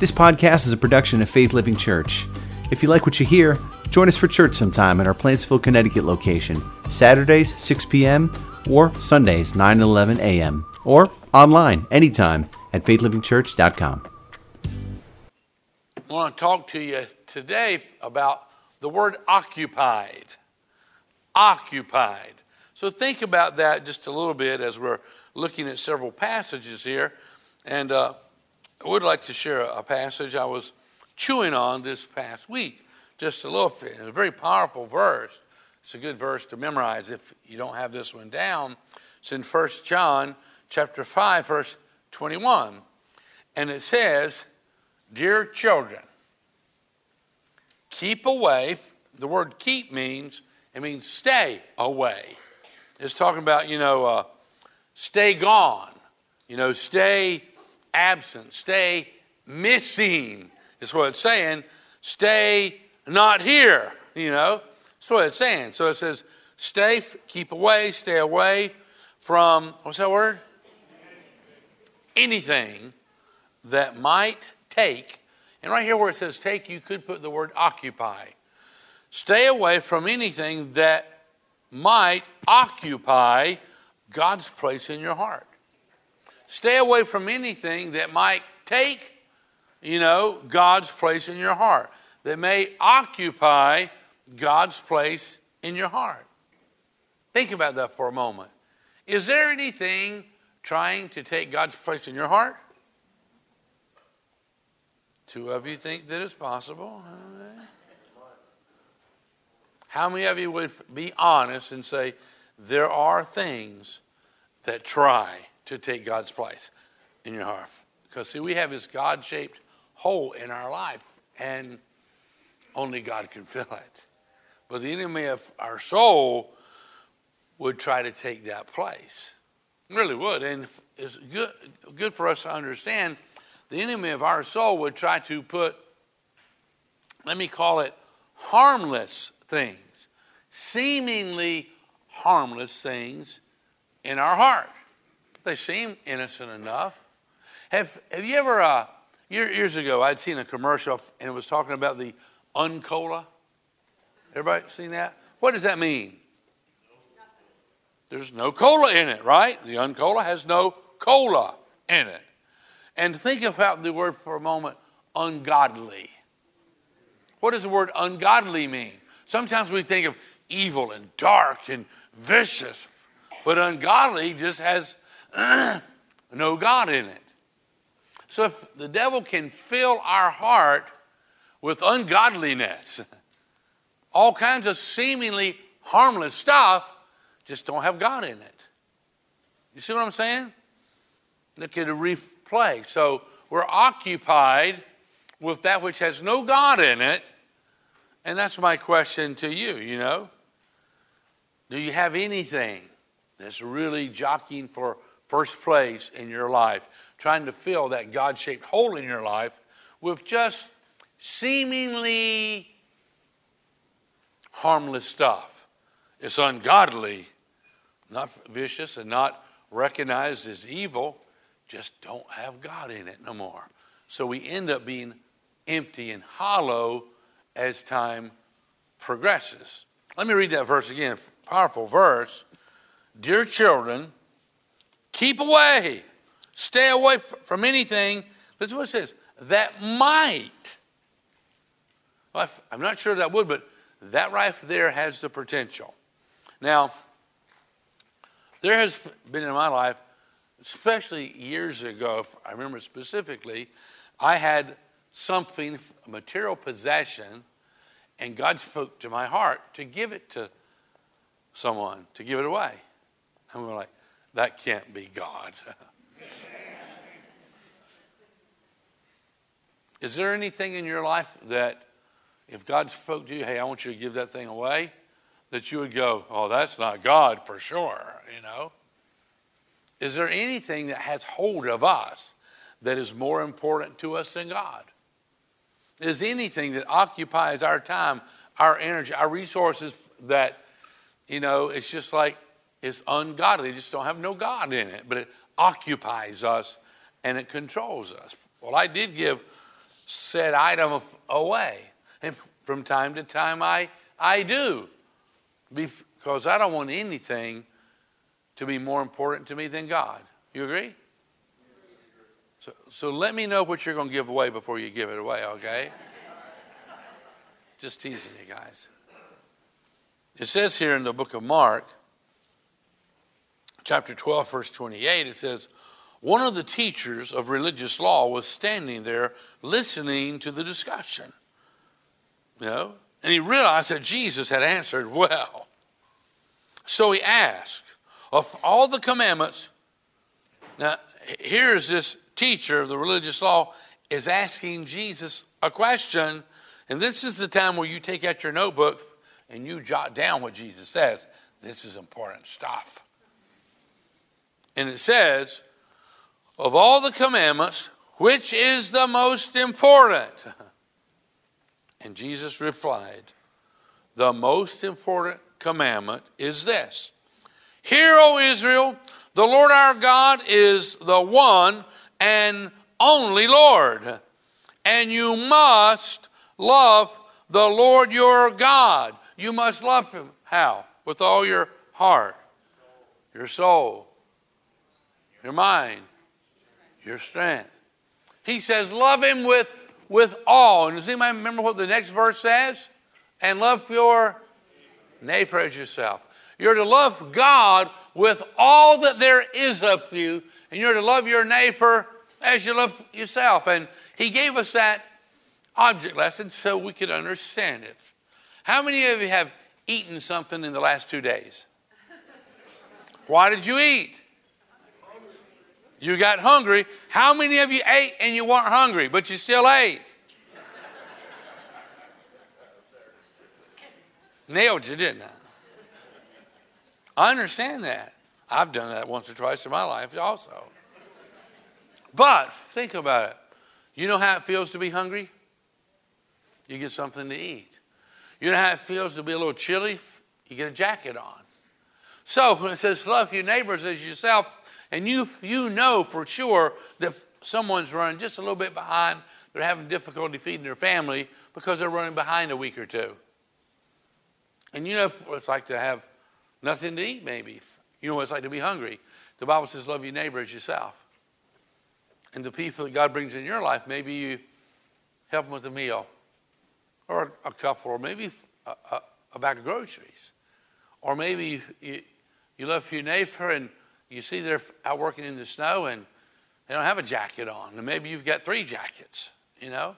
This podcast is a production of Faith Living Church. If you like what you hear, join us for church sometime at our Plantsville, Connecticut location, Saturdays 6 p.m. or Sundays 9 and 11 a.m. or online anytime at faithlivingchurch.com. I want to talk to you today about the word occupied. Occupied. So think about that just a little bit as we're looking at several passages here. And uh, I would like to share a passage I was chewing on this past week, just a little bit. It's a very powerful verse. It's a good verse to memorize if you don't have this one down. It's in 1 John chapter 5, verse 21. And it says, Dear children, keep away. The word keep means, it means stay away. It's talking about, you know, uh, stay gone, you know, stay absent, stay missing, is what it's saying. Stay not here, you know. That's what it's saying. So it says, stay, keep away, stay away from, what's that word? Anything that might take, and right here where it says take, you could put the word occupy. Stay away from anything that might occupy God's place in your heart. Stay away from anything that might take, you know, God's place in your heart, that may occupy God's place in your heart. Think about that for a moment. Is there anything trying to take God's place in your heart? Two of you think that it's possible. How many of you would be honest and say, there are things that try to take God's place in your heart? Because, see, we have this God shaped hole in our life, and only God can fill it. But the enemy of our soul would try to take that place. Really would. And it's good, good for us to understand the enemy of our soul would try to put, let me call it, harmless things, seemingly harmless things in our heart. They seem innocent enough. Have, have you ever, uh, years ago, I'd seen a commercial and it was talking about the Uncola. Everybody seen that? What does that mean? There's no cola in it, right? The Uncola has no cola in it. And think about the word for a moment ungodly. What does the word ungodly mean? Sometimes we think of evil and dark and vicious, but ungodly just has no God in it. So if the devil can fill our heart with ungodliness, all kinds of seemingly harmless stuff, just don't have God in it. You see what I'm saying? Look at a replay. So we're occupied with that which has no God in it. And that's my question to you, you know. Do you have anything that's really jockeying for first place in your life, trying to fill that God shaped hole in your life with just seemingly harmless stuff? It's ungodly, not vicious, and not recognized as evil, just don't have God in it no more. So we end up being empty and hollow as time progresses. Let me read that verse again. Powerful verse. Dear children, keep away, stay away from anything. Listen what it says that might. Well, I'm not sure that would, but that right there has the potential. Now, there has been in my life, especially years ago, I remember specifically, I had something, a material possession, and God spoke to my heart to give it to someone, to give it away. And we're like, that can't be God. Is there anything in your life that if God spoke to you, hey, I want you to give that thing away, that you would go, oh, that's not God for sure, you know? Is there anything that has hold of us that is more important to us than God? Is anything that occupies our time, our energy, our resources that, you know, it's just like it's ungodly. just don't have no God in it, but it occupies us and it controls us. Well, I did give said item away. And from time to time, I, I do. Because I don't want anything to be more important to me than God. You agree? So, so let me know what you're going to give away before you give it away, okay? Just teasing you guys. It says here in the book of Mark, chapter 12, verse 28, it says, One of the teachers of religious law was standing there listening to the discussion. You know? And he realized that Jesus had answered well. So he asked, Of all the commandments, now here's this teacher of the religious law is asking Jesus a question, and this is the time where you take out your notebook and you jot down what Jesus says. This is important stuff. And it says, of all the commandments, which is the most important? And Jesus replied, The most important commandment is this Hear, O Israel, the Lord our God is the one and only Lord. And you must love the Lord your God. You must love him. How? With all your heart, your soul, your mind, your strength. He says, love him with, with all. And does anybody remember what the next verse says? And love your neighbor as yourself. You're to love God with all that there is of you, and you're to love your neighbor as you love yourself. And he gave us that object lesson so we could understand it. How many of you have eaten something in the last two days? Why did you eat? You got hungry. How many of you ate and you weren't hungry, but you still ate? Nailed you, didn't I? I understand that. I've done that once or twice in my life also. But think about it. You know how it feels to be hungry? You get something to eat. You know how it feels to be a little chilly? You get a jacket on. So when it says love your neighbors as yourself, and you you know for sure that someone's running just a little bit behind, they're having difficulty feeding their family because they're running behind a week or two. And you know what it's like to have nothing to eat, maybe. You know what it's like to be hungry. The Bible says, love your neighbor as yourself and the people that God brings in your life, maybe you help them with a meal or a couple, or maybe a, a, a bag of groceries. Or maybe you, you, you love your neighbor and you see they're out working in the snow and they don't have a jacket on. And maybe you've got three jackets, you know?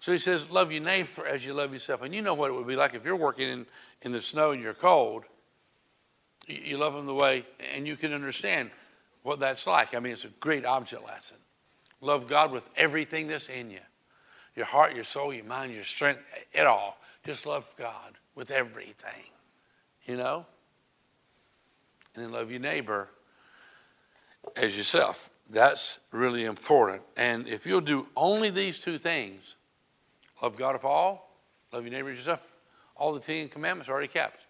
So he says, love your neighbor as you love yourself. And you know what it would be like if you're working in, in the snow and you're cold. You, you love them the way, and you can understand what that's like. I mean, it's a great object lesson. Love God with everything that's in you your heart, your soul, your mind, your strength, eh, it all. Just love God with everything, you know? And love your neighbor as yourself. That's really important. And if you'll do only these two things, love God with all, love your neighbor as yourself, all the Ten Commandments are already kept.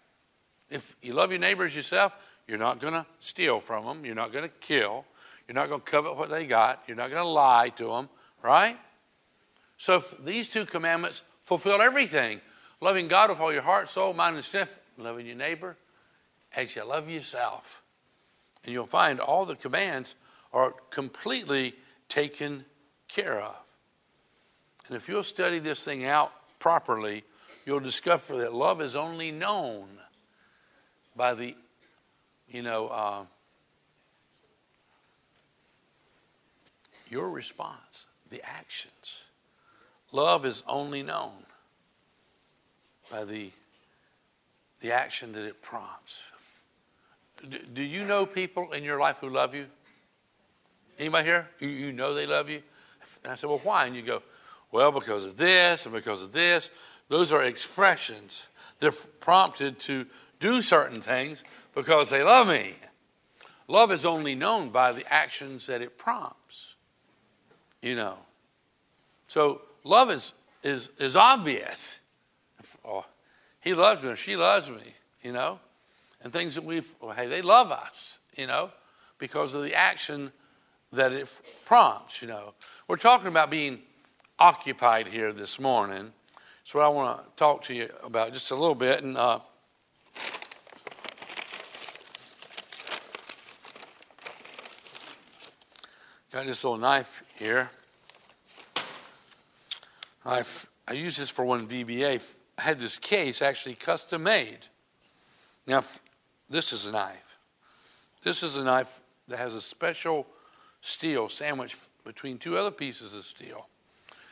If you love your neighbor as yourself, you're not going to steal from them. You're not going to kill. You're not going to covet what they got. You're not going to lie to them, right? So these two commandments fulfill everything loving God with all your heart, soul, mind, and strength, loving your neighbor as you love yourself. And you'll find all the commands are completely taken care of. And if you'll study this thing out properly, you'll discover that love is only known by the you know, uh, your response, the actions. Love is only known by the, the action that it prompts. Do, you know people in your life who love you? Anybody here? You, you know they love you? And I said, well, why? And you go, well, because of this and because of this. Those are expressions. They're prompted to do certain things because they love me. Love is only known by the actions that it prompts. You know. So love is is is obvious. Oh, he loves me she loves me, you know. And things that we well, hey, they love us, you know, because of the action that it prompts, you know. We're talking about being occupied here this morning. That's what I want to talk to you about just a little bit. And uh, got this little knife here. I've, I use this for one VBA. I had this case actually custom made. Now, this is a knife. This is a knife that has a special steel sandwiched between two other pieces of steel.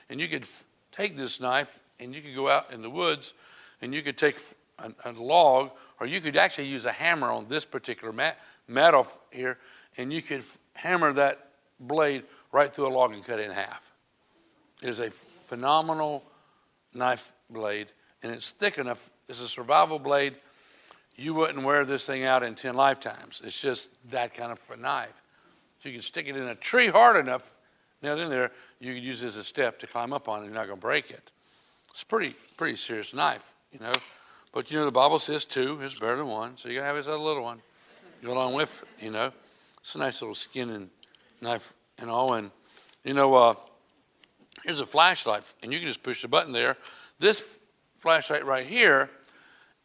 And you could take this knife and you could go out in the woods and you could take a, a log, or you could actually use a hammer on this particular mat, metal here, and you could hammer that blade right through a log and cut it in half. It is a phenomenal knife blade, and it's thick enough. It's a survival blade. You wouldn't wear this thing out in 10 lifetimes. It's just that kind of a knife. So you can stick it in a tree hard enough, nailed in there, you can use it as a step to climb up on it. You're not going to break it. It's a pretty, pretty serious knife, you know. But you know, the Bible says two is better than one, so you gotta have this other little one. Go along with, you know. It's a nice little skin and knife and all. And you know, uh, here's a flashlight, and you can just push the button there. This flashlight right here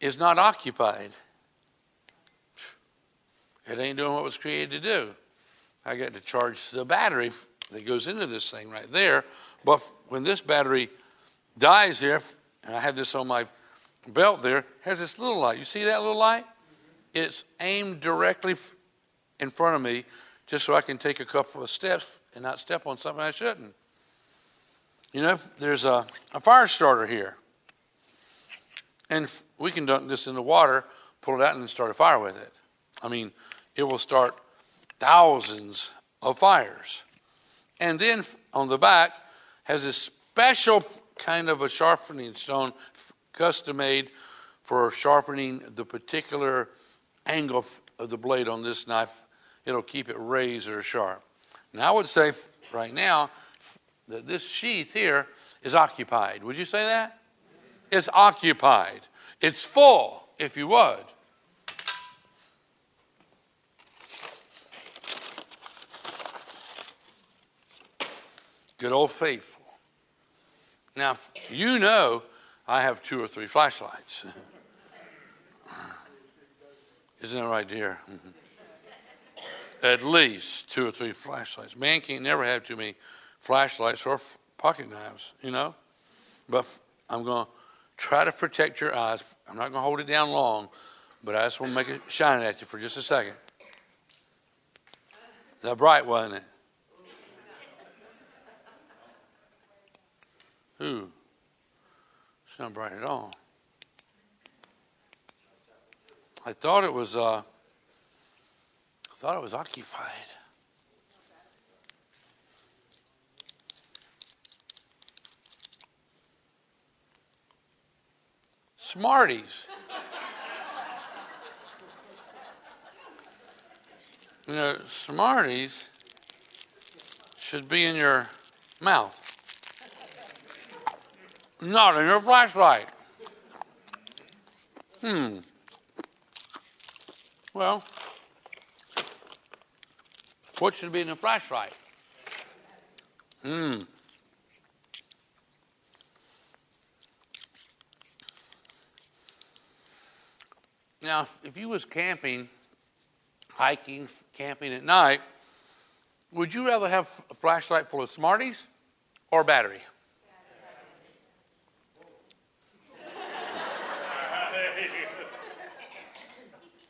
is not occupied. It ain't doing what it was created to do. I got to charge the battery that goes into this thing right there. But when this battery dies here, and I have this on my belt there, has this little light. You see that little light? It's aimed directly in front of me just so I can take a couple of steps and not step on something I shouldn't. You know, there's a, a fire starter here. And we can dunk this in the water, pull it out, and start a fire with it. I mean, it will start thousands of fires. And then on the back has this special kind of a sharpening stone, custom made for sharpening the particular angle of the blade on this knife. It'll keep it razor sharp. Now, I would say right now that this sheath here is occupied. Would you say that? It's occupied. It's full, if you would. Good old faithful. Now, you know I have two or three flashlights. Isn't that right, dear? At least two or three flashlights. Man can't never have too many flashlights or pocket knives, you know? But I'm going to try to protect your eyes. I'm not going to hold it down long, but I just want to make it shine at you for just a second. That bright, wasn't it? Who? It's not bright at all. I thought it was. Uh, I thought it was occupied. Smarties. you know, Smarties should be in your mouth. Not in your flashlight. Hmm. Well, what should be in the flashlight? Hmm. Now, if you was camping, hiking, camping at night, would you rather have a flashlight full of Smarties or battery?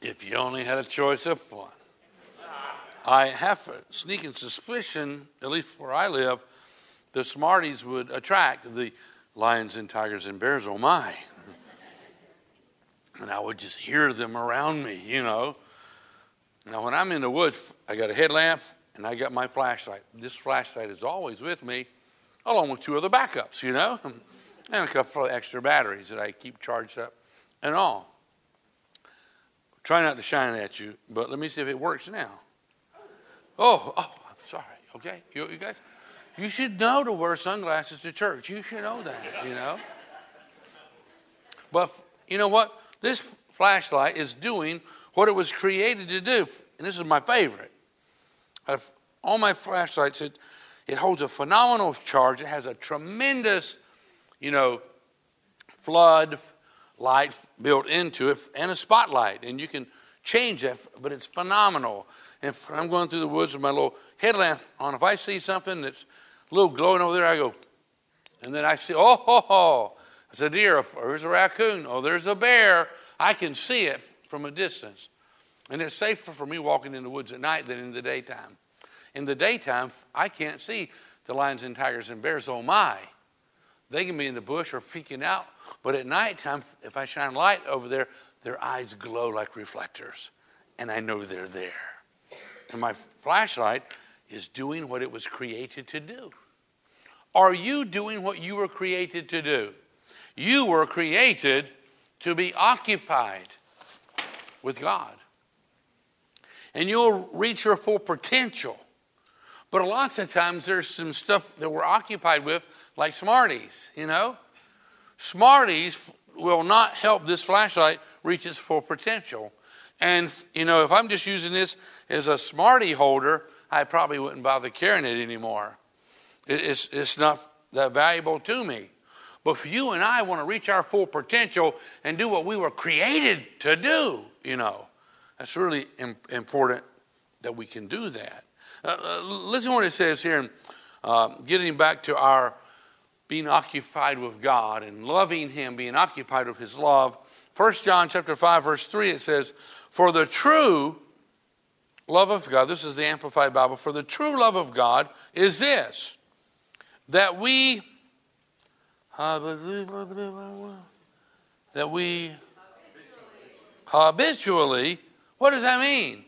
if you only had a choice of one. I have a sneaking suspicion, at least where I live, the Smarties would attract the lions and tigers and bears. Oh my. And I would just hear them around me, you know. Now, when I'm in the woods, I got a headlamp and I got my flashlight. This flashlight is always with me, along with two other backups, you know, and a couple of extra batteries that I keep charged up and all. Try not to shine at you, but let me see if it works now. Oh, oh, I'm sorry. Okay, you, you guys, you should know to wear sunglasses to church. You should know that, you know. But you know what? This flashlight is doing what it was created to do, and this is my favorite. Out of all my flashlights, it, it holds a phenomenal charge. It has a tremendous, you know, flood light built into it and a spotlight. And you can change that, but it's phenomenal. And if I'm going through the woods with my little headlamp on, if I see something that's a little glowing over there, I go, and then I see, oh, ho, ho, it's a deer, or there's a raccoon, oh, there's a bear. I can see it from a distance. And it's safer for me walking in the woods at night than in the daytime. In the daytime, I can't see the lions and tigers and bears. Oh my. They can be in the bush or peeking out. But at nighttime, if I shine light over there, their eyes glow like reflectors. And I know they're there. And my flashlight is doing what it was created to do. Are you doing what you were created to do? You were created to be occupied with God. And you'll reach your full potential. But a lot of times there's some stuff that we're occupied with, like Smarties, you know? Smarties will not help this flashlight reach its full potential. And, you know, if I'm just using this as a Smartie holder, I probably wouldn't bother carrying it anymore. It's, it's not that valuable to me. But if you and I want to reach our full potential and do what we were created to do, you know, that's really important that we can do that. Uh, uh, listen to what it says here, uh, getting back to our being occupied with God and loving Him, being occupied with His love. 1 John chapter 5, verse 3, it says, For the true love of God, this is the Amplified Bible, for the true love of God is this, that we that we habitually, what does that mean?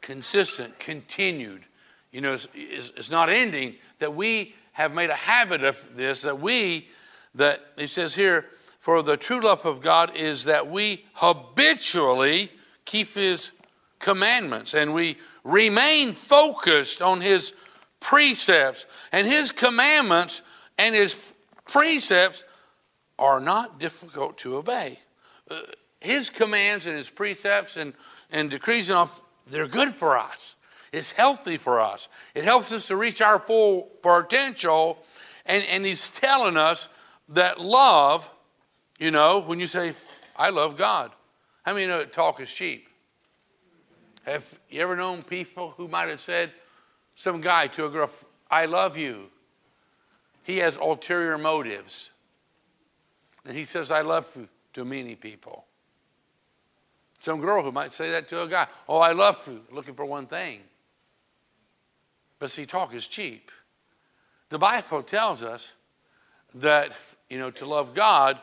Consistent, continued. You know, it's, it's, not ending. That we have made a habit of this, that we, that it says here, for the true love of God is that we habitually keep His commandments and we remain focused on His precepts. And His commandments and His precepts are not difficult to obey. Uh, his commands and His precepts and, and decrees and all, they're good for us. It's healthy for us. It helps us to reach our full potential. And, and He's telling us that love, you know, when you say, I love God, how many know that talk is cheap? Have you ever known people who might have said, some guy to a girl, I love you? He has ulterior motives. And he says, I love you to many people. Some girl who might say that to a guy, Oh, I love you, looking for one thing. But see, talk is cheap. The Bible tells us that, you know, to love God,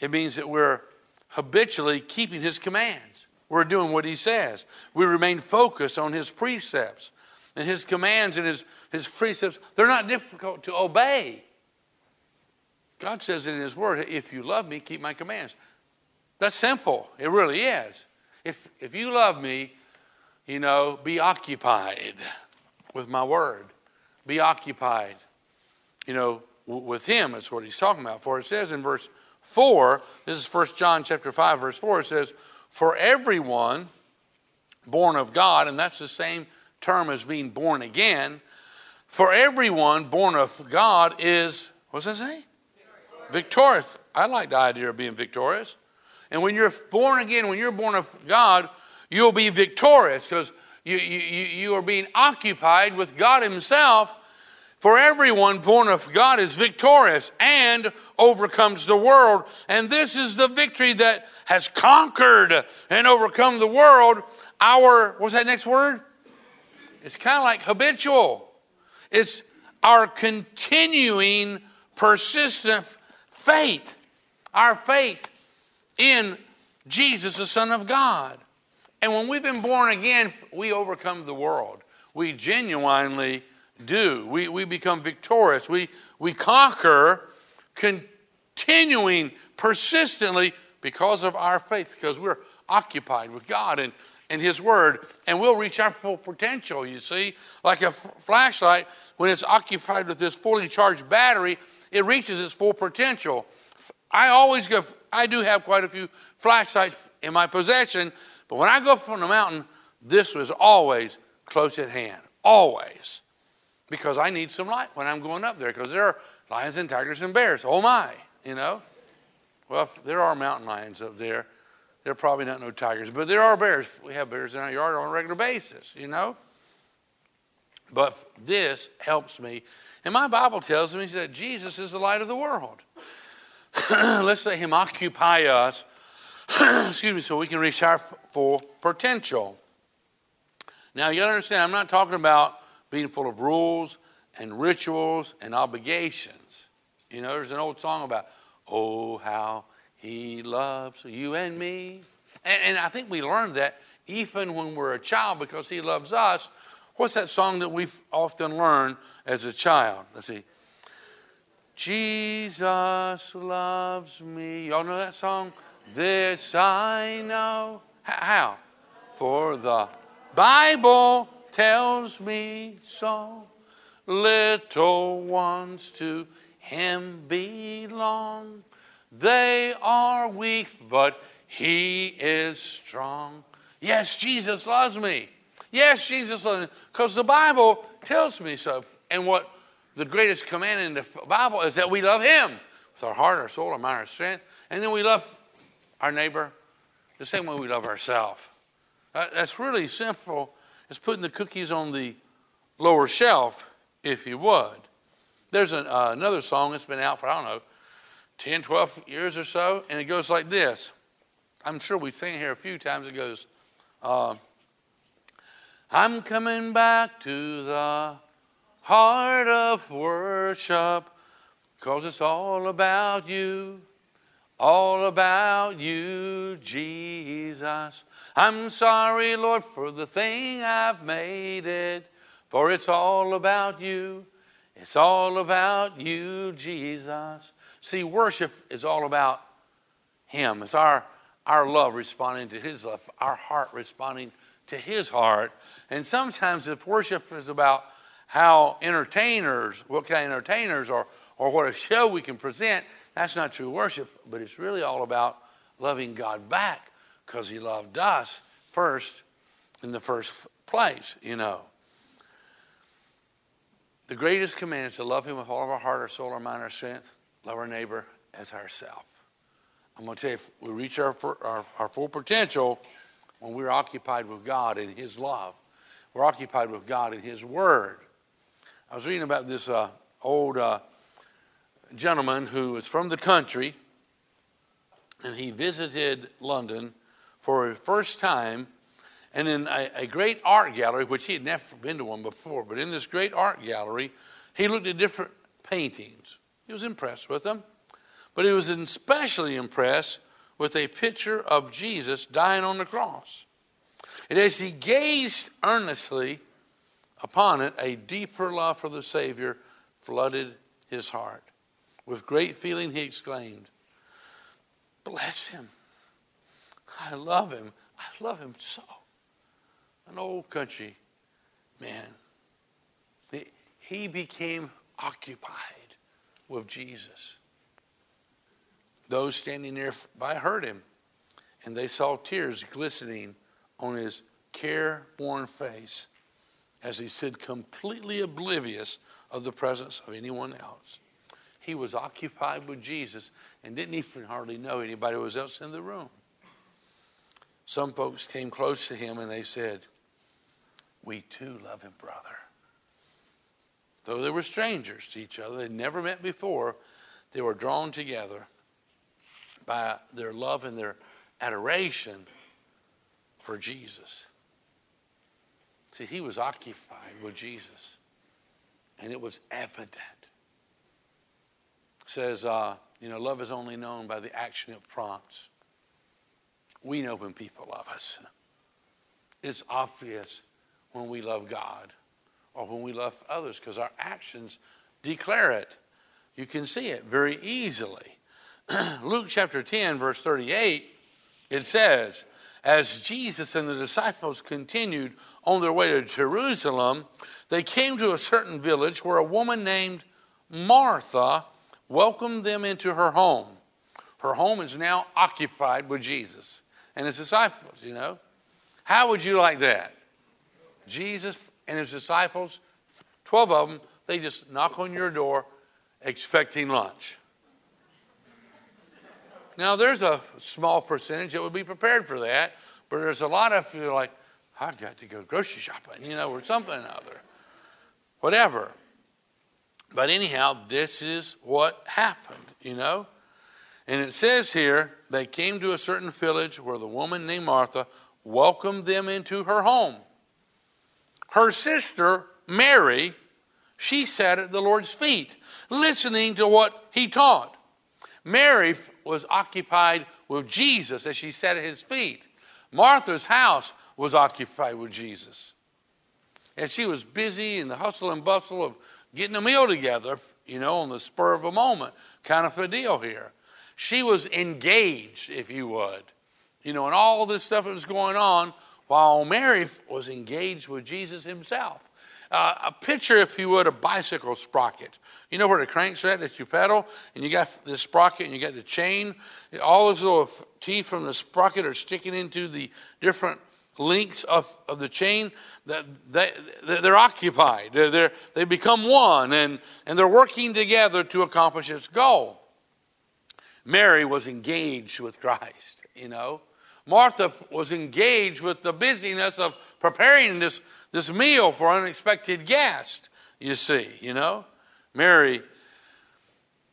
it means that we're habitually keeping his commands. We're doing what he says. We remain focused on his precepts and his commands and his, his precepts. They're not difficult to obey. God says in his word, if you love me, keep my commands. That's simple. It really is. If, if you love me, you know, be occupied with my word. Be occupied, you know, w- with him. That's what he's talking about. For it says in verse 4, this is 1 John chapter 5, verse 4, it says, For everyone born of God, and that's the same term as being born again, for everyone born of God is, what's that say? Victorious. victorious. I like the idea of being victorious. And when you're born again, when you're born of God, you'll be victorious because you, you, you are being occupied with God Himself. For everyone born of God is victorious and overcomes the world. And this is the victory that has conquered and overcome the world. Our, what's that next word? It's kind of like habitual. It's our continuing, persistent faith. Our faith in Jesus, the Son of God. And when we've been born again, we overcome the world. We genuinely do. We, we become victorious. We, we conquer continuing persistently because of our faith, because we're occupied with God and, and His Word. And we'll reach our full potential, you see. Like a f- flashlight, when it's occupied with this fully charged battery, it reaches its full potential. I always go, I do have quite a few flashlights in my possession but when I go up on the mountain, this was always close at hand. always, because I need some light when I'm going up there, because there are lions and tigers and bears. Oh my, you know. Well, there are mountain lions up there. There are probably not no tigers, but there are bears. We have bears in our yard on a regular basis, you know. But this helps me. And my Bible tells me that Jesus is the light of the world. Let's let him occupy us, excuse me, so we can reach our full potential. Now, you understand, I'm not talking about being full of rules and rituals and obligations. You know, there's an old song about, oh, how he loves you and me. And, and I think we learned that even when we're a child because he loves us. What's that song that we often learn as a child? Let's see. Jesus loves me. Y'all know that song? This I know. How? For the Bible tells me so. Little ones to him belong. They are weak, but he is strong. Yes, Jesus loves me. Yes, Jesus loves me. Because the Bible tells me so. And what the greatest command in the Bible is that we love him with our heart, our soul, our mind, our strength. And then we love our neighbor the same way we love ourselves. That's really simple. It's putting the cookies on the lower shelf, if you would. There's an, uh, another song that's been out for, I don't know, 10, 12 years or so, and it goes like this. I'm sure we've seen here a few times. It goes, uh, I'm coming back to the heart of worship because it's all about you, all about you, Jesus. I'm sorry, Lord, for the thing I've made it, for it's all about you. It's all about you, Jesus. See, worship is all about Him. It's our, our love responding to His love, our heart responding to His heart. And sometimes, if worship is about how entertainers, what kind of entertainers, or, or what a show we can present, that's not true worship, but it's really all about loving God back because He loved us first in the first place, you know. The greatest command is to love Him with all of our heart, our soul, our mind, our strength love our neighbor as ourselves. I'm going to tell you, if we reach our, our, our full potential when we're occupied with God in His love. We're occupied with God in His Word. I was reading about this uh, old uh, gentleman who was from the country, and he visited London for the first time. And in a, a great art gallery, which he had never been to one before, but in this great art gallery, he looked at different paintings he was impressed with them. But he was especially impressed with a picture of Jesus dying on the cross. And as he gazed earnestly upon it, a deeper love for the Savior flooded his heart. With great feeling, he exclaimed, Bless him. I love him. I love him so. An old country man. He became occupied with Jesus. Those standing nearby heard him, and they saw tears glistening on his careworn face as he stood completely oblivious of the presence of anyone else. He was occupied with Jesus and didn't even hardly know anybody was else in the room. Some folks came close to him and they said, We too love him, brother. Though they were strangers to each other, they'd never met before, they were drawn together by their love and their adoration for Jesus. See, he was occupied with Jesus, and it was evident. Says, uh, you know, love is only known by the action it prompts. We know when people love us. It's obvious when we love God or when we love others because our actions declare it. You can see it very easily. Luke chapter 10, verse 38, it says, As Jesus and the disciples continued on their way to Jerusalem, they came to a certain village where a woman named Martha welcomed them into her home. Her home is now occupied with Jesus and his disciples, you know. How would you like that? Jesus and his disciples, 12 of them, they just knock on your door expecting lunch. Now, there's a small percentage that would be prepared for that, but there's a lot of you like, I've got to go grocery shopping, you know, or something or other. Whatever. But anyhow, this is what happened, you know. And it says here, they came to a certain village where the woman named Martha welcomed them into her home. Her sister, Mary, she sat at the Lord's feet, listening to what he taught. Mary was occupied with Jesus as she sat at his feet. Martha's house was occupied with Jesus. And she was busy in the hustle and bustle of getting a meal together, you know, on the spur of a moment, kind of a deal here. She was engaged, if you would, you know, and all this stuff that was going on while Mary was engaged with Jesus himself. Uh, a picture, if you would, a bicycle sprocket. You know where the crank's at that you pedal, and you got the sprocket and you got the chain. All those little teeth from the sprocket are sticking into the different links of, of the chain. That they, they're occupied. They're, they're, they become one, and, and they're working together to accomplish its goal. Mary was engaged with Christ, you know. Martha was engaged with the busyness of preparing this this meal for unexpected guests, you see, you know. Mary,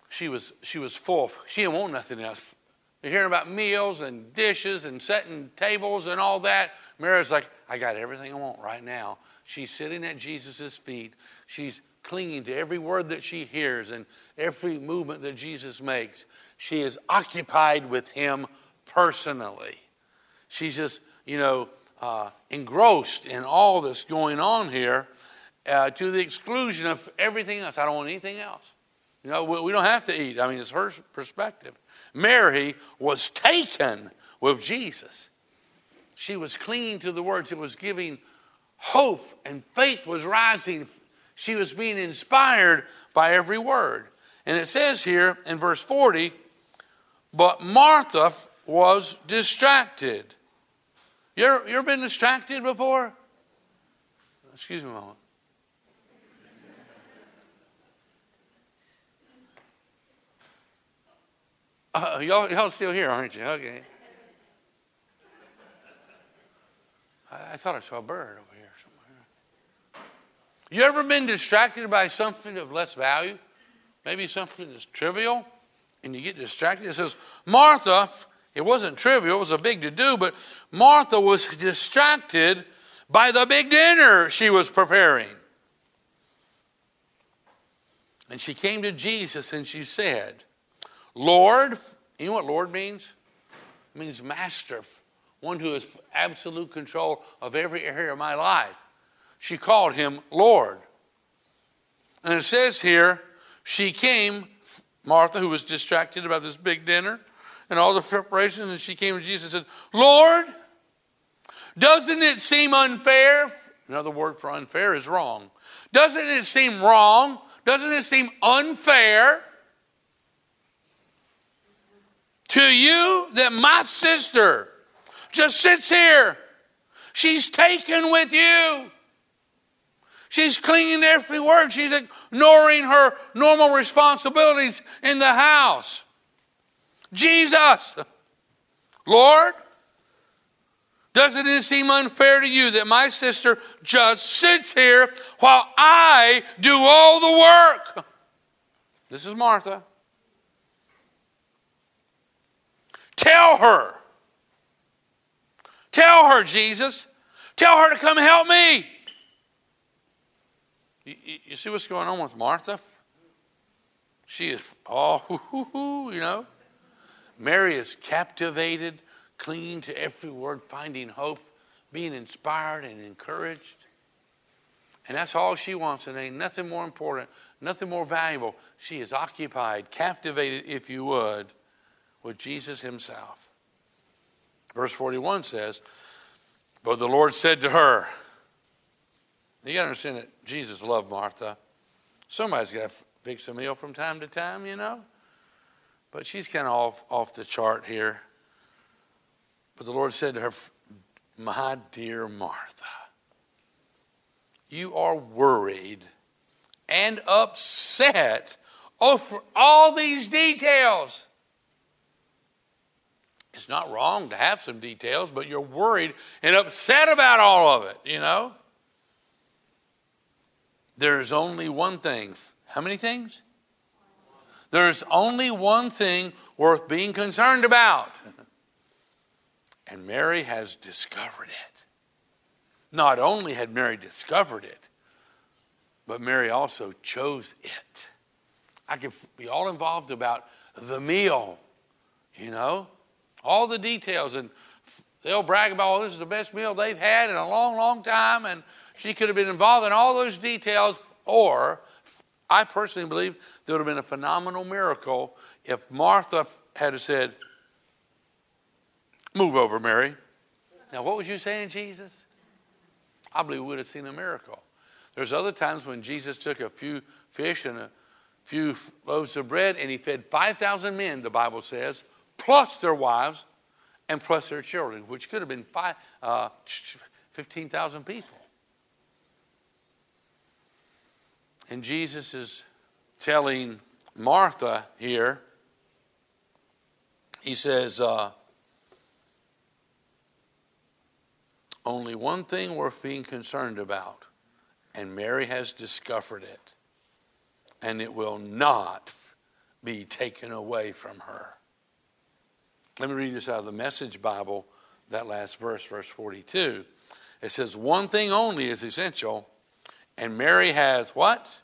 she was, she was full. She didn't want nothing else. You're hearing about meals and dishes and setting tables and all that. Mary's like, I got everything I want right now. She's sitting at Jesus' feet. She's clinging to every word that she hears and every movement that Jesus makes. She is occupied with him personally. She's just, you know, uh, engrossed in all this going on here uh, to the exclusion of everything else. I don't want anything else. You know, we, we don't have to eat. I mean, it's her perspective. Mary was taken with Jesus. She was clinging to the words. It was giving hope, and faith was rising. She was being inspired by every word. And it says here in verse 40, but Martha was distracted you ever, you ever been distracted before? Excuse me a moment. Uh, y'all, y'all still here, aren't you? Okay. I, I thought I saw a bird over here somewhere. You ever been distracted by something of less value? Maybe something that's trivial, and you get distracted. It says, Martha it wasn't trivial, it was a big to do, but Martha was distracted by the big dinner she was preparing. And she came to Jesus and she said, Lord, you know what Lord means? It means master, one who has absolute control of every area of my life. She called him Lord. And it says here, she came, Martha, who was distracted about this big dinner, and all the preparations, and she came to Jesus and said, Lord, doesn't it seem unfair? Another word for unfair is wrong. Doesn't it seem wrong? Doesn't it seem unfair to you that my sister just sits here? She's taken with you. She's clinging to every word. She's ignoring her normal responsibilities in the house. Jesus. Lord, doesn't it seem unfair to you that my sister just sits here while I do all the work? This is Martha. Tell her. Tell her, Jesus. Tell her to come help me. You, you see what's going on with Martha? She is, oh, you know. Mary is captivated, clinging to every word, finding hope, being inspired and encouraged. And that's all she wants, and ain't nothing more important, nothing more valuable. She is occupied, captivated, if you would, with Jesus himself. Verse 41 says, But the Lord said to her, You got to understand that Jesus loved Martha. Somebody's got to fix a meal from time to time, you know. But she's kind of off, off the chart here. But the Lord said to her, My dear Martha, you are worried and upset over all these details. It's not wrong to have some details, but you're worried and upset about all of it, you know? There's only one thing. How many things? There's only one thing worth being concerned about. And Mary has discovered it. Not only had Mary discovered it, but Mary also chose it. I could be all involved about the meal, you know, all the details. And they'll brag about, oh, this is the best meal they've had in a long, long time. And she could have been involved in all those details. Or I personally believe there would have been a phenomenal miracle if Martha had said, Move over, Mary. Now, what was you saying, Jesus? I believe we would have seen a miracle. There's other times when Jesus took a few fish and a few loaves of bread and he fed 5,000 men, the Bible says, plus their wives and plus their children, which could have been uh, 15,000 people. And Jesus is telling Martha here, he says, uh, only one thing worth being concerned about, and Mary has discovered it, and it will not be taken away from her. Let me read this out of the Message Bible, that last verse, verse 42. It says, One thing only is essential, and Mary has what?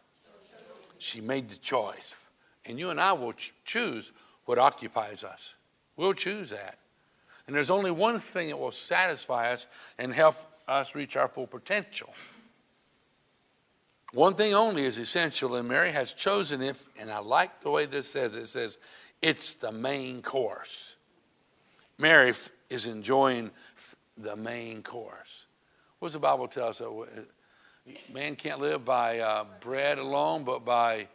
She made the choice. And you and I will ch- choose what occupies us. We'll choose that. And there's only one thing that will satisfy us and help us reach our full potential. One thing only is essential, and Mary has chosen it, and I like the way this says it. Says, it's the main course. Mary is enjoying the main course. What does the Bible tell us? Man can't live by uh, bread alone, but by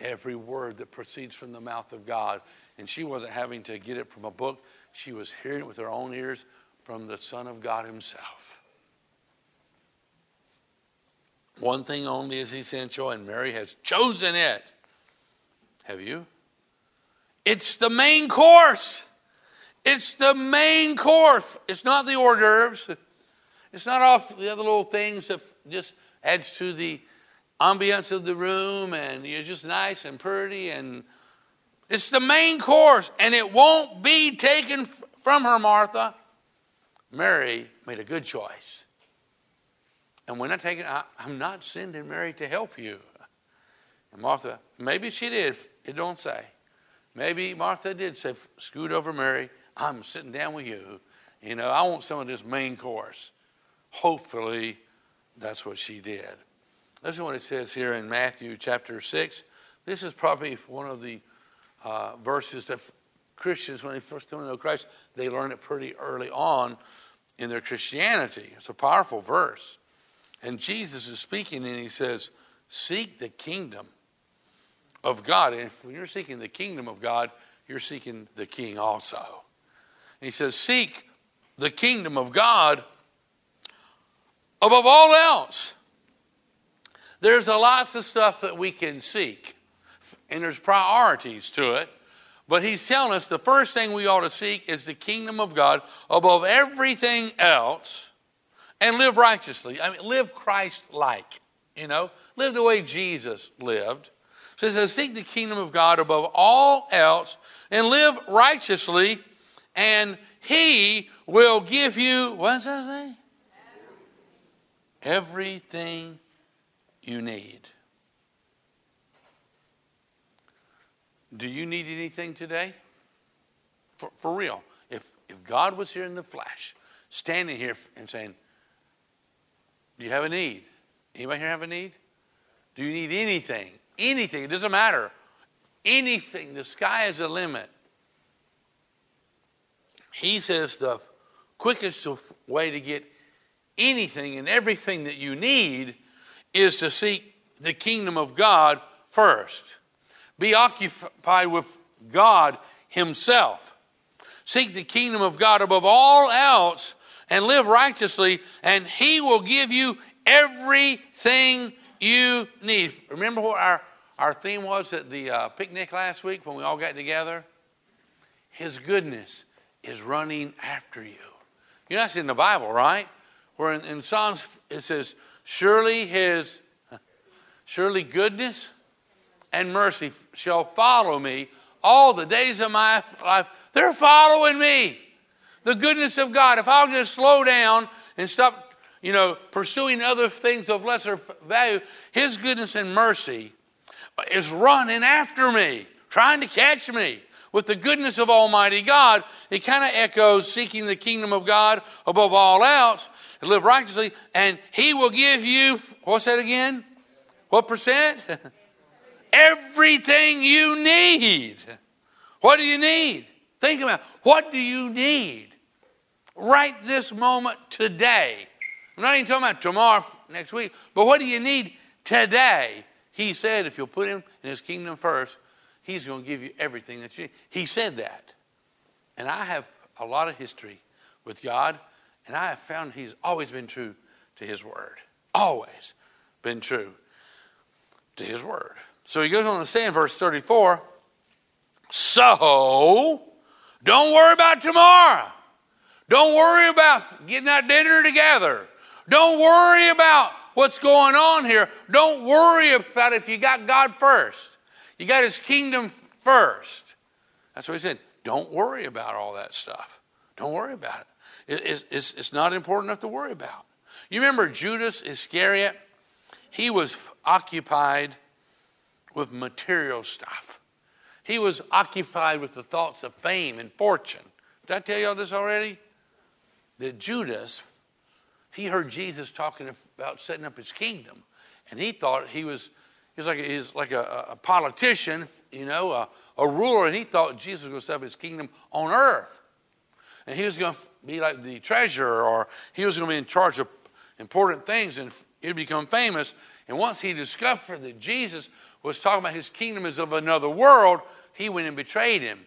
every word that proceeds from the mouth of God. And she wasn't having to get it from a book, she was hearing it with her own ears from the Son of God Himself. One thing only is essential, and Mary has chosen it. Have you? It's the main course. It's the main course. It's not the hors d'oeuvres. It's not all the other little things that just adds to the ambiance of the room and you're just nice and pretty and it's the main course and it won't be taken from her martha. Mary made a good choice. And we're not taking, I, i'm not sending mary to help you. And martha maybe she did it don't say. Maybe martha did say scoot over mary. I'm sitting down with you. You know, I want some of this main course. Hopefully, that's what she did. Listen what it says here in Matthew chapter 6. This is probably one of the uh, verses that Christians, when they first come to know Christ, they learn it pretty early on in their Christianity. It's a powerful verse. And Jesus is speaking, and he says, Seek the kingdom of God. And if, when you're seeking the kingdom of God, you're seeking the king also. He says, Seek the kingdom of God above all else. There's a lots of stuff that we can seek, and there's priorities to it. But he's telling us the first thing we ought to seek is the kingdom of God above everything else and live righteously. I mean, live Christ like, you know, live the way Jesus lived. So it says, Seek the kingdom of God above all else and live righteously and he will give you, what does that say? Everything you need. Do you need anything today? For, for real. If, if God was here in the flesh, standing here and saying, Do you have a need? Anybody here have a need? Do you need anything? Anything. It doesn't matter. Anything. The sky is the limit. He says the quickest way to get anything and everything that you need is to seek the kingdom of God first. Be occupied with God Himself. Seek the kingdom of God above all else and live righteously, and He will give you everything you need. Remember what our, our theme was at the uh, picnic last week when we all got together? His goodness is running after you. You know, that's in the Bible, right? Where in, in Psalms it says, Surely his, surely goodness and mercy shall follow me all the days of my life. They're following me. The goodness of God. If I'll just slow down and stop, you know, pursuing other things of lesser value, His goodness and mercy is running after me, trying to catch me. With the goodness of Almighty God, it kind of echoes seeking the kingdom of God above all else live righteously, and He will give you, what's that again? What percent? everything you need. What do you need? Think about it. what do you need right this moment today? I'm not even talking about tomorrow, next week, but what do you need today? He said, if you'll put him in his kingdom first, he's going to give you everything that you need. He said that. And I have a lot of history with God, and I have found he's always been true to his word. Always been true to his word. So he goes on to say in verse 34 So, don't worry about tomorrow. Don't worry about getting that dinner together. Don't worry about what's going on here. Don't worry about if you got God first. You got his kingdom first. That's what he said. Don't worry about all that stuff. Don't worry about it. It's, it's, not important enough to worry about. You remember Judas Iscariot? He was occupied with material stuff. He was occupied with the thoughts of fame and fortune. Did I tell you all this already? That Judas, he heard Jesus talking about setting up his kingdom, and he thought he was, he was like, he was like a, a politician, you know, a, a ruler, and he thought Jesus was going to set up his kingdom on earth. And he was going to be like the treasurer, or he was going to be in charge of important things, and he'd become famous. And once he discovered that Jesus was talking about his kingdom is of another world, he went and betrayed him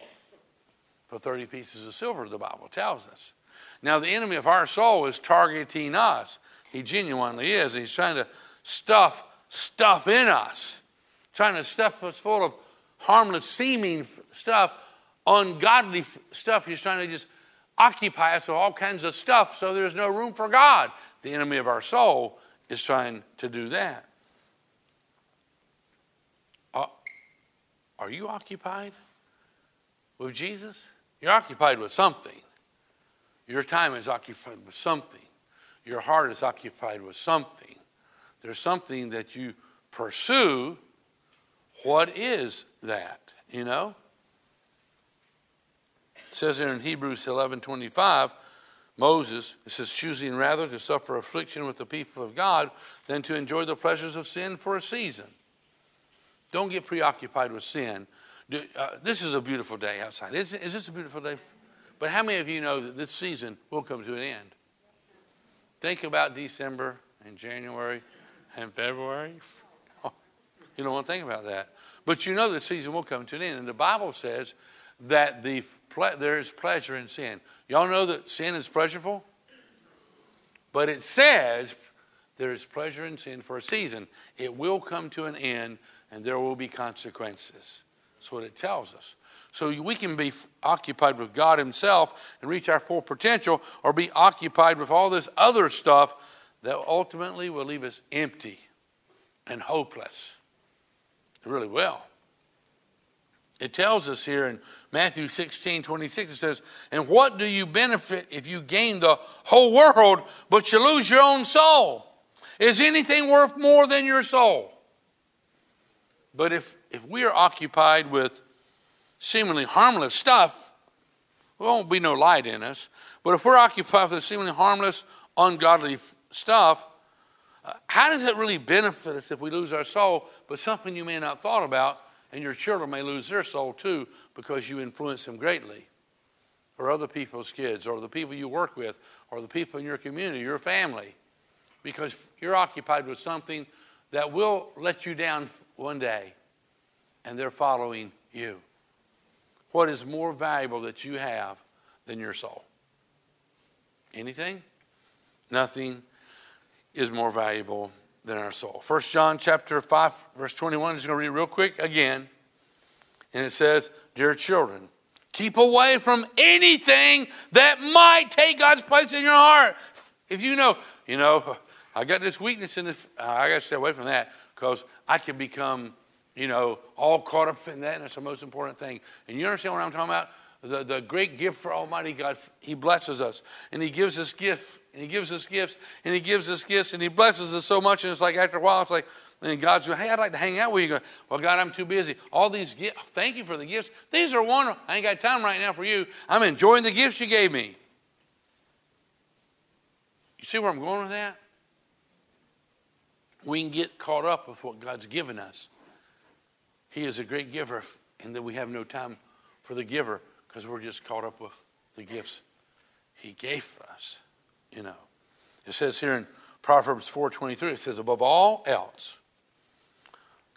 for 30 pieces of silver, the Bible tells us. Now, the enemy of our soul is targeting us. He genuinely is. He's trying to stuff stuff in us, trying to stuff us full of harmless seeming stuff, ungodly stuff. He's trying to just occupy us with all kinds of stuff so there's no room for God. The enemy of our soul is trying to do that. Uh, are you occupied with Jesus? You're occupied with something. Your time is occupied with something. Your heart is occupied with something. There's something that you pursue. What is that? You know? It says there in Hebrews 11 25, Moses, it says, choosing rather to suffer affliction with the people of God than to enjoy the pleasures of sin for a season. Don't get preoccupied with sin. Do, uh, this is a beautiful day outside. Is, is this a beautiful day? But how many of you know that this season will come to an end? Think about December and January and February. You don't want to think about that. But you know the season will come to an end. And the Bible says that the ple- there is pleasure in sin. Y'all know that sin is pleasurable? But it says there is pleasure in sin for a season. It will come to an end and there will be consequences. That's what it tells us. So we can be occupied with God Himself and reach our full potential, or be occupied with all this other stuff that ultimately will leave us empty and hopeless. It really will. It tells us here in Matthew 16 26, it says, And what do you benefit if you gain the whole world, but you lose your own soul? Is anything worth more than your soul? But if, if we are occupied with seemingly harmless stuff, there won't be no light in us. But if we're occupied with seemingly harmless, ungodly stuff, uh, how does it really benefit us if we lose our soul? But something you may not thought about, and your children may lose their soul too because you influence them greatly, or other people's kids, or the people you work with, or the people in your community, your family, because you're occupied with something that will let you down one day and they're following you. What is more valuable that you have than your soul? Anything? Nothing. is more valuable than our soul. 1 John chapter 5, verse 21 is going to read real quick again. And it says, Dear children, keep away from anything that might take God's place in your heart. If you know, you know, I got this weakness in this, I got to stay away from that because I can become, you know, all caught up in that, and it's the most important thing. And you understand what I'm talking about? The, the great gift for Almighty God, He blesses us, and He gives us gifts, and He gives us gifts, and He gives us gifts, and He blesses us so much, and it's like after a while, it's like, and God's going, hey, I'd like to hang out with you. Going, well, God, I'm too busy. All these gifts, thank you for the gifts. These are wonderful. I ain't got time right now for you. I'm enjoying the gifts you gave me. You see where I'm going with that? We can get caught up with what God's given us. He is a great giver, and that we have no time for the giver because we're just caught up with the gifts He gave us. You know, it says here in Proverbs 4:23, it says, "Above all else,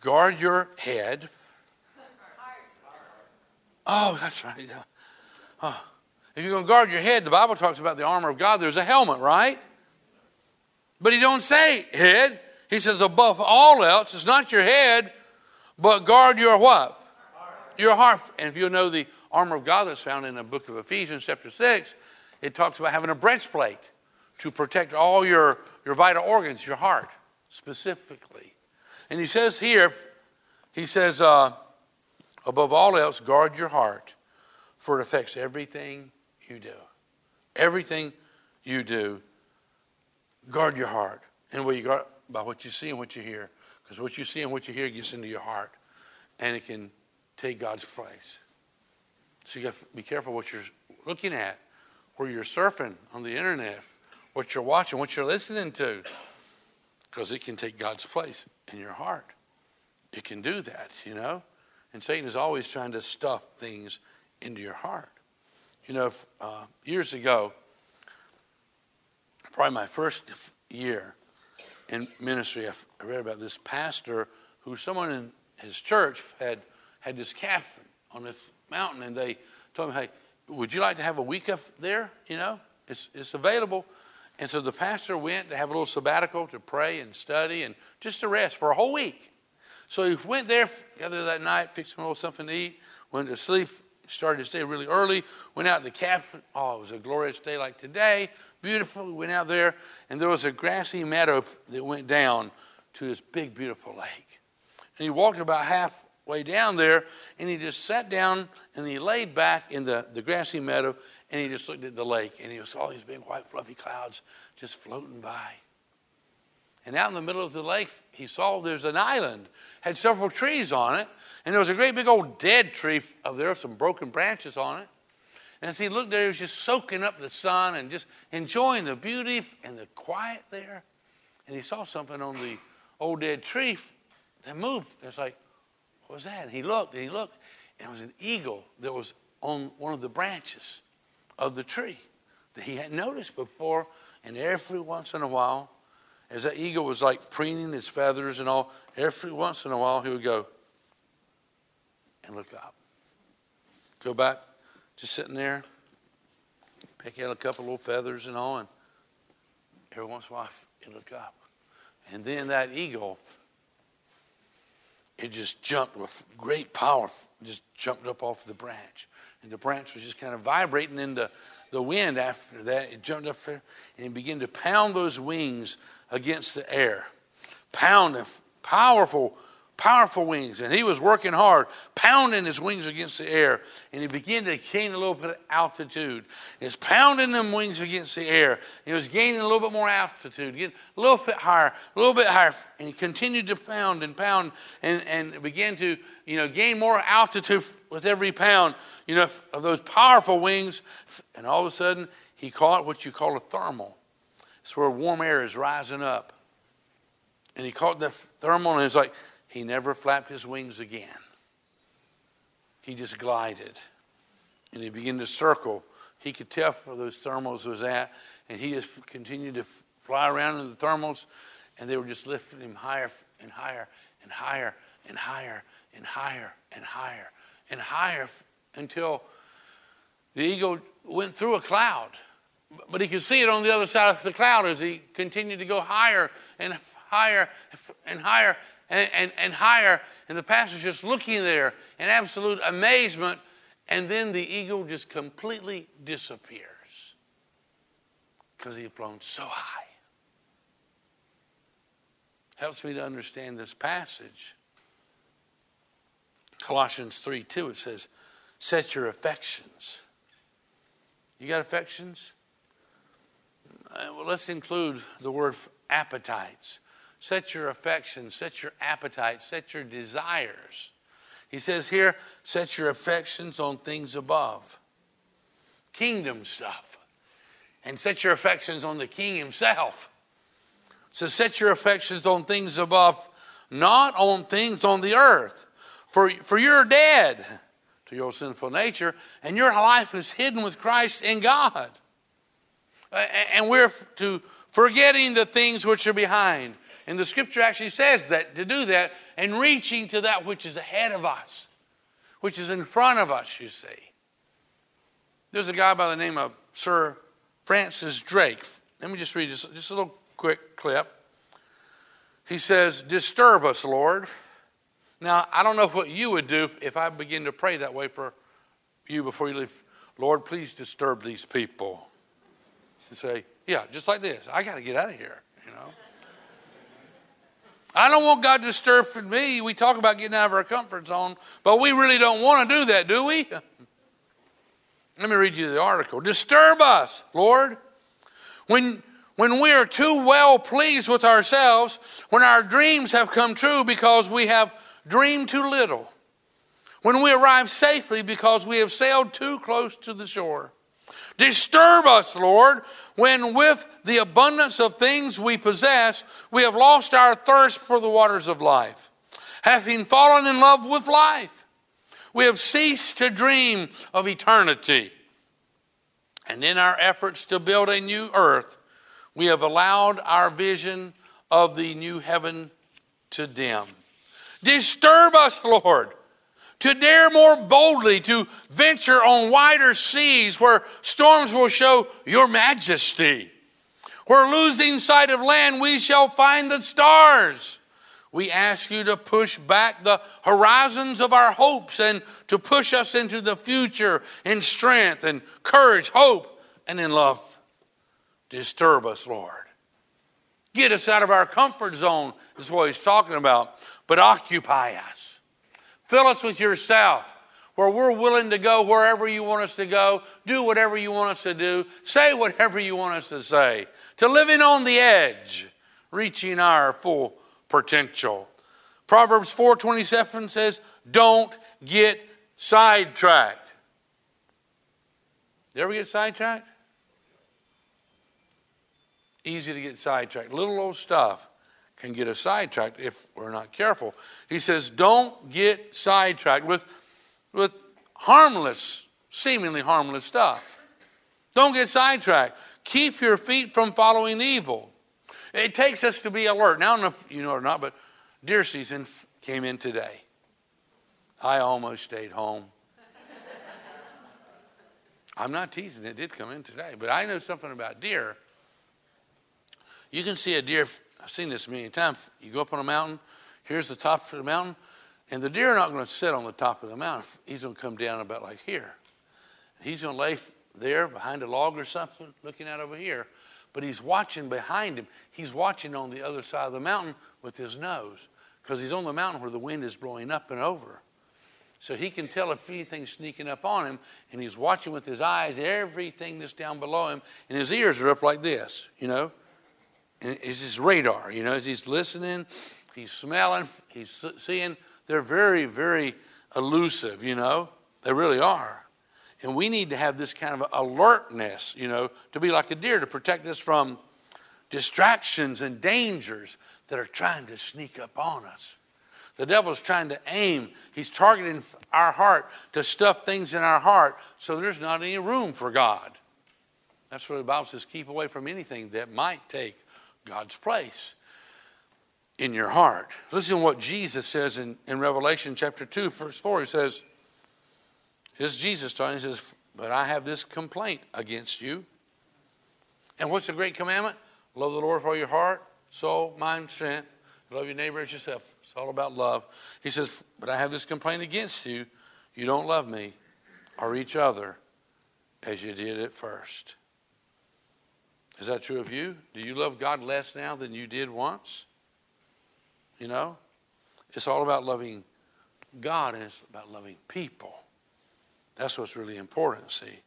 Guard your head. Oh, that's right. Oh. If you're going to guard your head, the Bible talks about the armor of God. There's a helmet, right? But he don't say head. He says above all else, it's not your head, but guard your what? Your heart. And if you know the armor of God that's found in the book of Ephesians, chapter 6, it talks about having a breastplate to protect all your, your vital organs, your heart specifically. And he says here, he says, uh, above all else, guard your heart, for it affects everything you do. Everything you do, guard your heart. And what you guard by what you see and what you hear. Because what you see and what you hear gets into your heart. And it can take God's place. So you got to be careful what you're looking at, where you're surfing on the internet, what you're watching, what you're listening to because it can take God's place in your heart. It can do that, you know? And Satan is always trying to stuff things into your heart. You know, uh, years ago, probably my first year in ministry, I read about this pastor who someone in his church had had this calf on this mountain, and they told me, "Hey, would you like to have a week up there? You know, it's it's available." And so the pastor went to have a little sabbatical to pray and study and just to rest for a whole week. So he went there, got there that night, fixed a little something to eat, went to sleep, started to stay really early, went out to the cafe. Oh, it was a glorious day like today. Beautiful. We went out there, and there was a grassy meadow that went down to this big, beautiful lake. And he walked about halfway down there, and he just sat down and he laid back in the, the grassy meadow and he just looked at the lake and he saw all these big white fluffy clouds just floating by. And out in the middle of the lake, he saw there's an island, had several trees on it, and there was a great big old dead tree up there, some broken branches on it. And as he looked there, he was just soaking up the sun and just enjoying the beauty and the quiet there. And he saw something on the old dead tree that moved. It's like, was that? And he looked and he looked, and it was an eagle that was on one of the branches of the tree that he hadn't noticed before. And every once in a while, as that eagle was like preening his feathers and all, every once in a while he would go and look up. Go back, just sitting there, pick out a couple little feathers and all, and every once in a while he'd look up. And then that eagle, it just jumped with great power, just jumped up off the branch and the branch was just kind of vibrating in the, the wind after that. It jumped up there and began to pound those wings against the air. Pound powerful, powerful wings. And he was working hard, pounding his wings against the air. And he began to gain a little bit of altitude. He was pounding them wings against the air. He was gaining a little bit more altitude, getting a little bit higher, a little bit higher. And he continued to pound and pound and, and began to, you know, gain more altitude with every pound, you know, of those powerful wings. And all of a sudden, he caught what you call a thermal. It's where warm air is rising up. And he caught the thermal, and it's like he never flapped his wings again. He just glided. And he began to circle. He could tell where those thermals was at, and he just continued to fly around in the thermals, and they were just lifting him higher and higher and higher and higher and higher and higher and higher until the eagle went through a cloud. but he could see it on the other side of the cloud as he continued to go higher and higher and higher and, and, and higher. And the pastor's just looking there in absolute amazement. And then the eagle just completely disappears because he had flown so high. Helps me to understand this passage. Colossians 3 2, it says, Set your affections. You got affections? Uh, well, let's include the word appetites. Set your affections, set your appetites, set your desires. He says here, set your affections on things above, kingdom stuff, and set your affections on the king himself. So set your affections on things above, not on things on the earth. For, for you're dead to your sinful nature, and your life is hidden with Christ in God. And we're to forgetting the things which are behind. And the scripture actually says that to do that and reaching to that which is ahead of us, which is in front of us, you see. There's a guy by the name of Sir Francis Drake. Let me just read just, just a little quick clip. He says, Disturb us, Lord. Now, I don't know what you would do if I begin to pray that way for you before you leave. Lord, please disturb these people and say, yeah, just like this. I got to get out of here, you know. I don't want God disturbing me. We talk about getting out of our comfort zone, but we really don't want to do that, do we? Let me read you the article. Disturb us, Lord. When, when we are too well pleased with ourselves, when our dreams have come true because we have dreamed too little, when we arrive safely because we have sailed too close to the shore. Disturb us, Lord, when with the abundance of things we possess, we have lost our thirst for the waters of life. Having fallen in love with life, we have ceased to dream of eternity. And in our efforts to build a new earth, we have allowed our vision of the new heaven to dim. Disturb us, Lord, to dare more boldly to venture on wider seas where storms will show your majesty. Where losing sight of land, we shall find the stars. We ask you to push back the horizons of our hopes and to push us into the future in strength and courage, hope, and in love. Disturb us, Lord. Get us out of our comfort zone, is what he's talking about, but occupy us. Fill us with yourself, where we're willing to go wherever you want us to go, do whatever you want us to do, say whatever you want us to say, to living on the edge, reaching our full potential. Proverbs 4:27 says, "Don't get sidetracked." You ever get sidetracked? Easy to get sidetracked. Little old stuff can get us sidetracked if we're not careful. He says, don't get sidetracked with, with harmless, seemingly harmless stuff. Don't get sidetracked. Keep your feet from following evil. It takes us to be alert. Now, I don't know if you know or not, but deer season came in today. I almost stayed home. I'm not teasing, it did come in today, but I know something about deer. You can see a deer I've seen this many times. You go up on a mountain, here's the top of the mountain, and the deer are not going to sit on the top of the mountain. He's going to come down about like here. He's going to lay there behind a log or something, looking out over here. But he's watching behind him. He's watching on the other side of the mountain with his nose because he's on the mountain where the wind is blowing up and over. So he can tell if anything's sneaking up on him, and he's watching with his eyes everything that's down below him, and his ears are up like this, you know is his radar. You know, as he's listening, he's smelling, he's seeing. They're very, very elusive, you know. They really are. And we need to have this kind of alertness, you know, to be like a deer to protect us from distractions and dangers that are trying to sneak up on us. The devil's trying to aim, he's targeting our heart to stuff things in our heart so there's not any room for God. That's where the Bible says keep away from anything that might take God's place in your heart. Listen to what Jesus says in, in Revelation chapter 2, verse 4. He says, This is Jesus talking. He says, But I have this complaint against you. And what's the great commandment? Love the Lord with all your heart, soul, mind, strength. Love your neighbor as yourself. It's all about love. He says, But I have this complaint against you. You don't love me or each other as you did at first. Is that true of you? Do you love God less now than you did once? You know? It's all about loving God and it's about loving people. That's what's really important, see.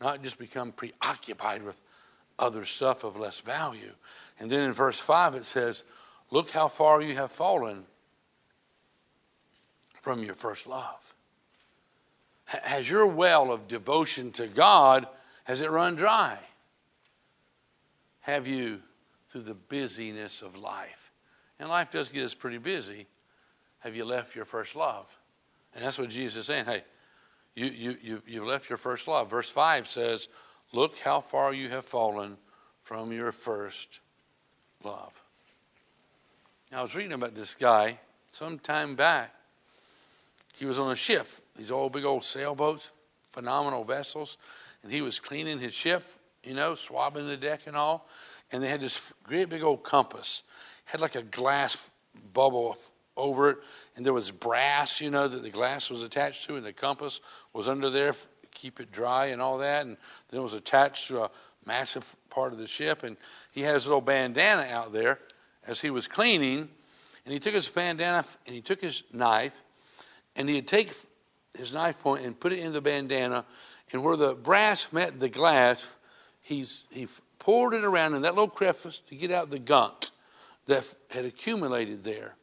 Not just become preoccupied with other stuff of less value. And then in verse 5 it says, Look how far you have fallen from your first love. Has your well of devotion to God, has it run dry? Have you, through the busyness of life, and life does get us pretty busy, have you left your first love? And that's what Jesus is saying. Hey, you, you, you, you've left your first love. Verse 5 says, Look how far you have fallen from your first love. Now, I was reading about this guy some time back. He was on a ship, these old big old sailboats, phenomenal vessels, and he was cleaning his ship, you know, swabbing the deck and all. And they had this great big old compass, had like a glass bubble over it, and there was brass, you know, that the glass was attached to, and the compass was under there to keep it dry and all that. And then it was attached to a massive part of the ship. And he had his little bandana out there as he was cleaning. And he took his bandana and he took his knife, and he'd take his knife point and put it in the bandana. And where the brass met the glass, he's, he poured it around in that little crevice to get out the gunk that had accumulated there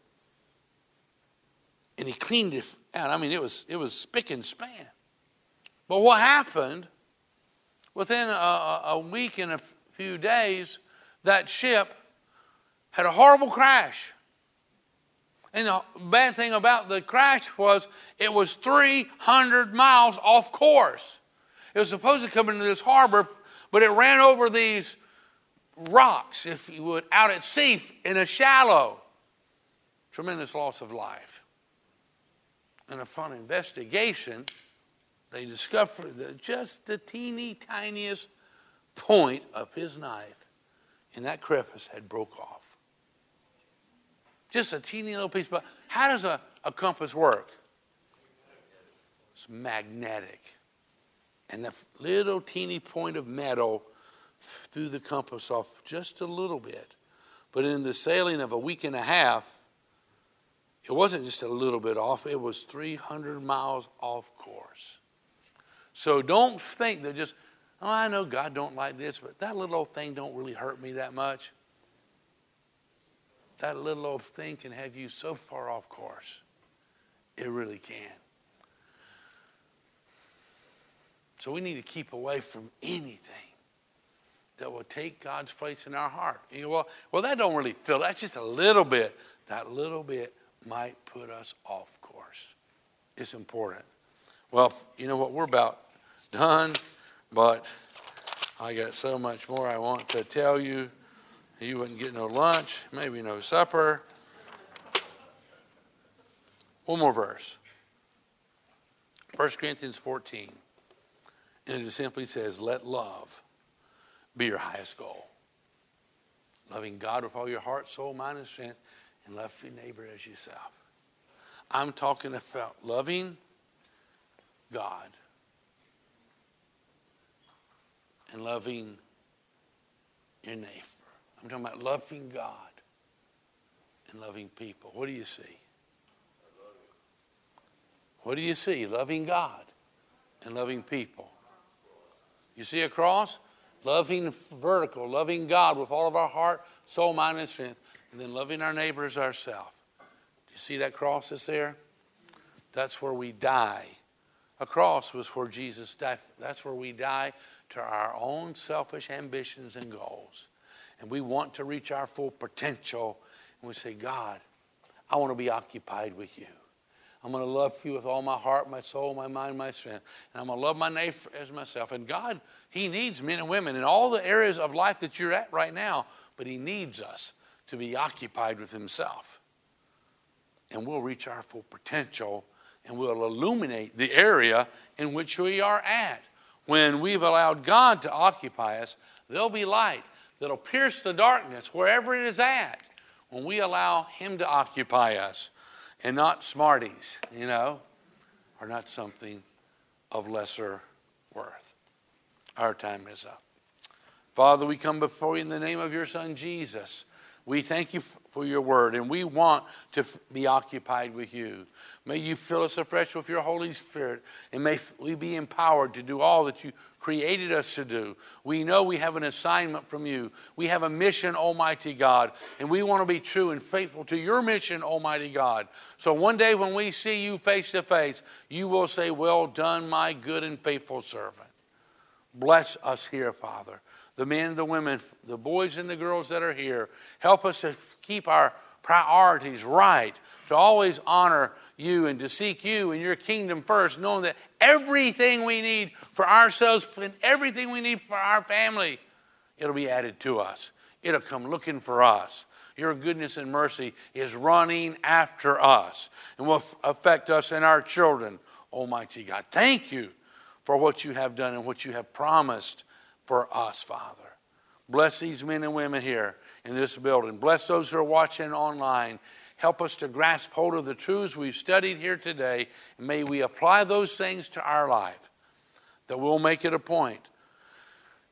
and he cleaned it out. I mean, it was, it was spick and span. But what happened, within a, a week and a few days, that ship had a horrible crash. And the bad thing about the crash was it was 300 miles off course. It was supposed to come into this harbor, but it ran over these rocks, if you would, out at sea in a shallow. Tremendous loss of life. And upon investigation, they discovered that just the teeny tiniest point of his knife in that crevice had broke off. Just a teeny little piece. But how does a, a compass work? It's magnetic. And the little teeny point of metal threw the compass off just a little bit. But in the sailing of a week and a half, it wasn't just a little bit off, it was 300 miles off course. So don't think that just, oh, I know God don't like this, but that little old thing don't really hurt me that much. That little old thing can have you so far off course. It really can. So we need to keep away from anything that will take God's place in our heart. You go, well, well, that don't really fill. That's just a little bit. That little bit might put us off course. It's important. Well, you know what? We're about done, but I got so much more I want to tell you. You wouldn't get no lunch, maybe no supper. One more verse 1 Corinthians 14. And it simply says, Let love be your highest goal. Loving God with all your heart, soul, mind, and strength and love your neighbor as yourself. I'm talking about loving God and loving your neighbor. I'm talking about loving God and loving people. What do you see? What do you see? Loving God and loving people. You see a cross? Loving vertical, loving God with all of our heart, soul, mind, and strength and then loving our neighbors ourselves. Do you see that cross that's there? That's where we die. A cross was where Jesus died. That's where we die to our own selfish ambitions and goals. And we want to reach our full potential. And we say, God, I want to be occupied with you. I'm going to love you with all my heart, my soul, my mind, my strength. And I'm going to love my neighbor as myself. And God, He needs men and women in all the areas of life that you're at right now, but He needs us to be occupied with Himself. And we'll reach our full potential and we'll illuminate the area in which we are at. When we've allowed God to occupy us, There'll be light that'll pierce the darkness wherever it is at when we allow Him to occupy us and not smarties, you know, are not something of lesser worth. Our time is up. Father, we come before you in the name of your Son, Jesus. We thank you for your word, and we want to be occupied with you. May you fill us afresh with your Holy Spirit, and may we be empowered to do all that you created us to do. We know we have an assignment from you. We have a mission, Almighty God, and we want to be true and faithful to your mission, Almighty God. So one day when we see you face to face, you will say, Well done, my good and faithful servant. Bless us here, Father the men and the women, the boys and the girls that are here. Help us to keep our priorities right, to always honor you and to seek you and your kingdom first, knowing that everything we need for ourselves and everything we need for our family, it'll be added to us. It'll come looking for us. Your goodness and mercy is running after us and will affect us and our children. Almighty God, thank you for what you have done and what you have promised for us, Father. Bless these men and women here in this building. Bless those who are watching online. Help us to grasp hold of the truths we've studied here today. And may we apply those things to our life, that we'll make it a point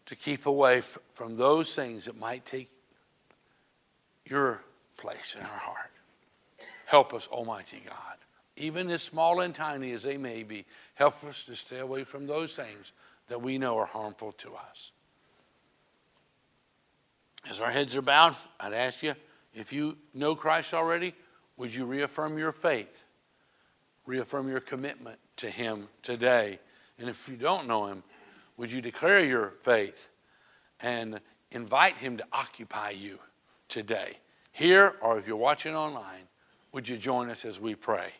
to keep away from those things that might take your place in our heart. Help us, Almighty God. Even as small and tiny as they may be, help us to stay away from those things that we know are harmful to us. As our heads are bowed, I'd ask you if you know Christ already, would you reaffirm your faith? Reaffirm your commitment to Him today. And if you don't know Him, would you declare your faith and invite Him to occupy you today? Here, or if you're watching online, would you join us as we pray?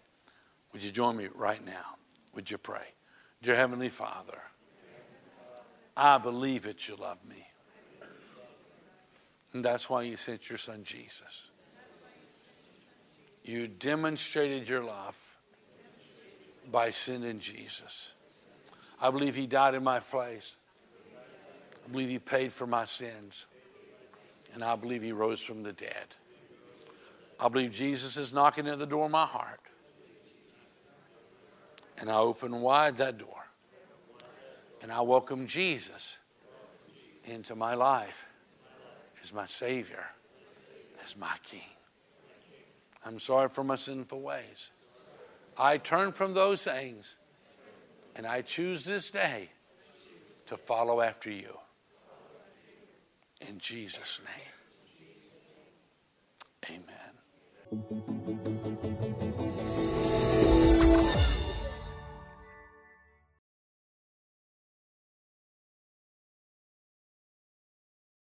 Would you join me right now? Would you pray? Dear Heavenly Father, I believe that you love me. And that's why you sent your son Jesus. You demonstrated your love by sending Jesus. I believe he died in my place. I believe he paid for my sins. And I believe he rose from the dead. I believe Jesus is knocking at the door of my heart. And I open wide that door. And I welcome Jesus into my life as my Savior, as my King. I'm sorry for my sinful ways. I turn from those things and I choose this day to follow after you. In Jesus' name. Amen.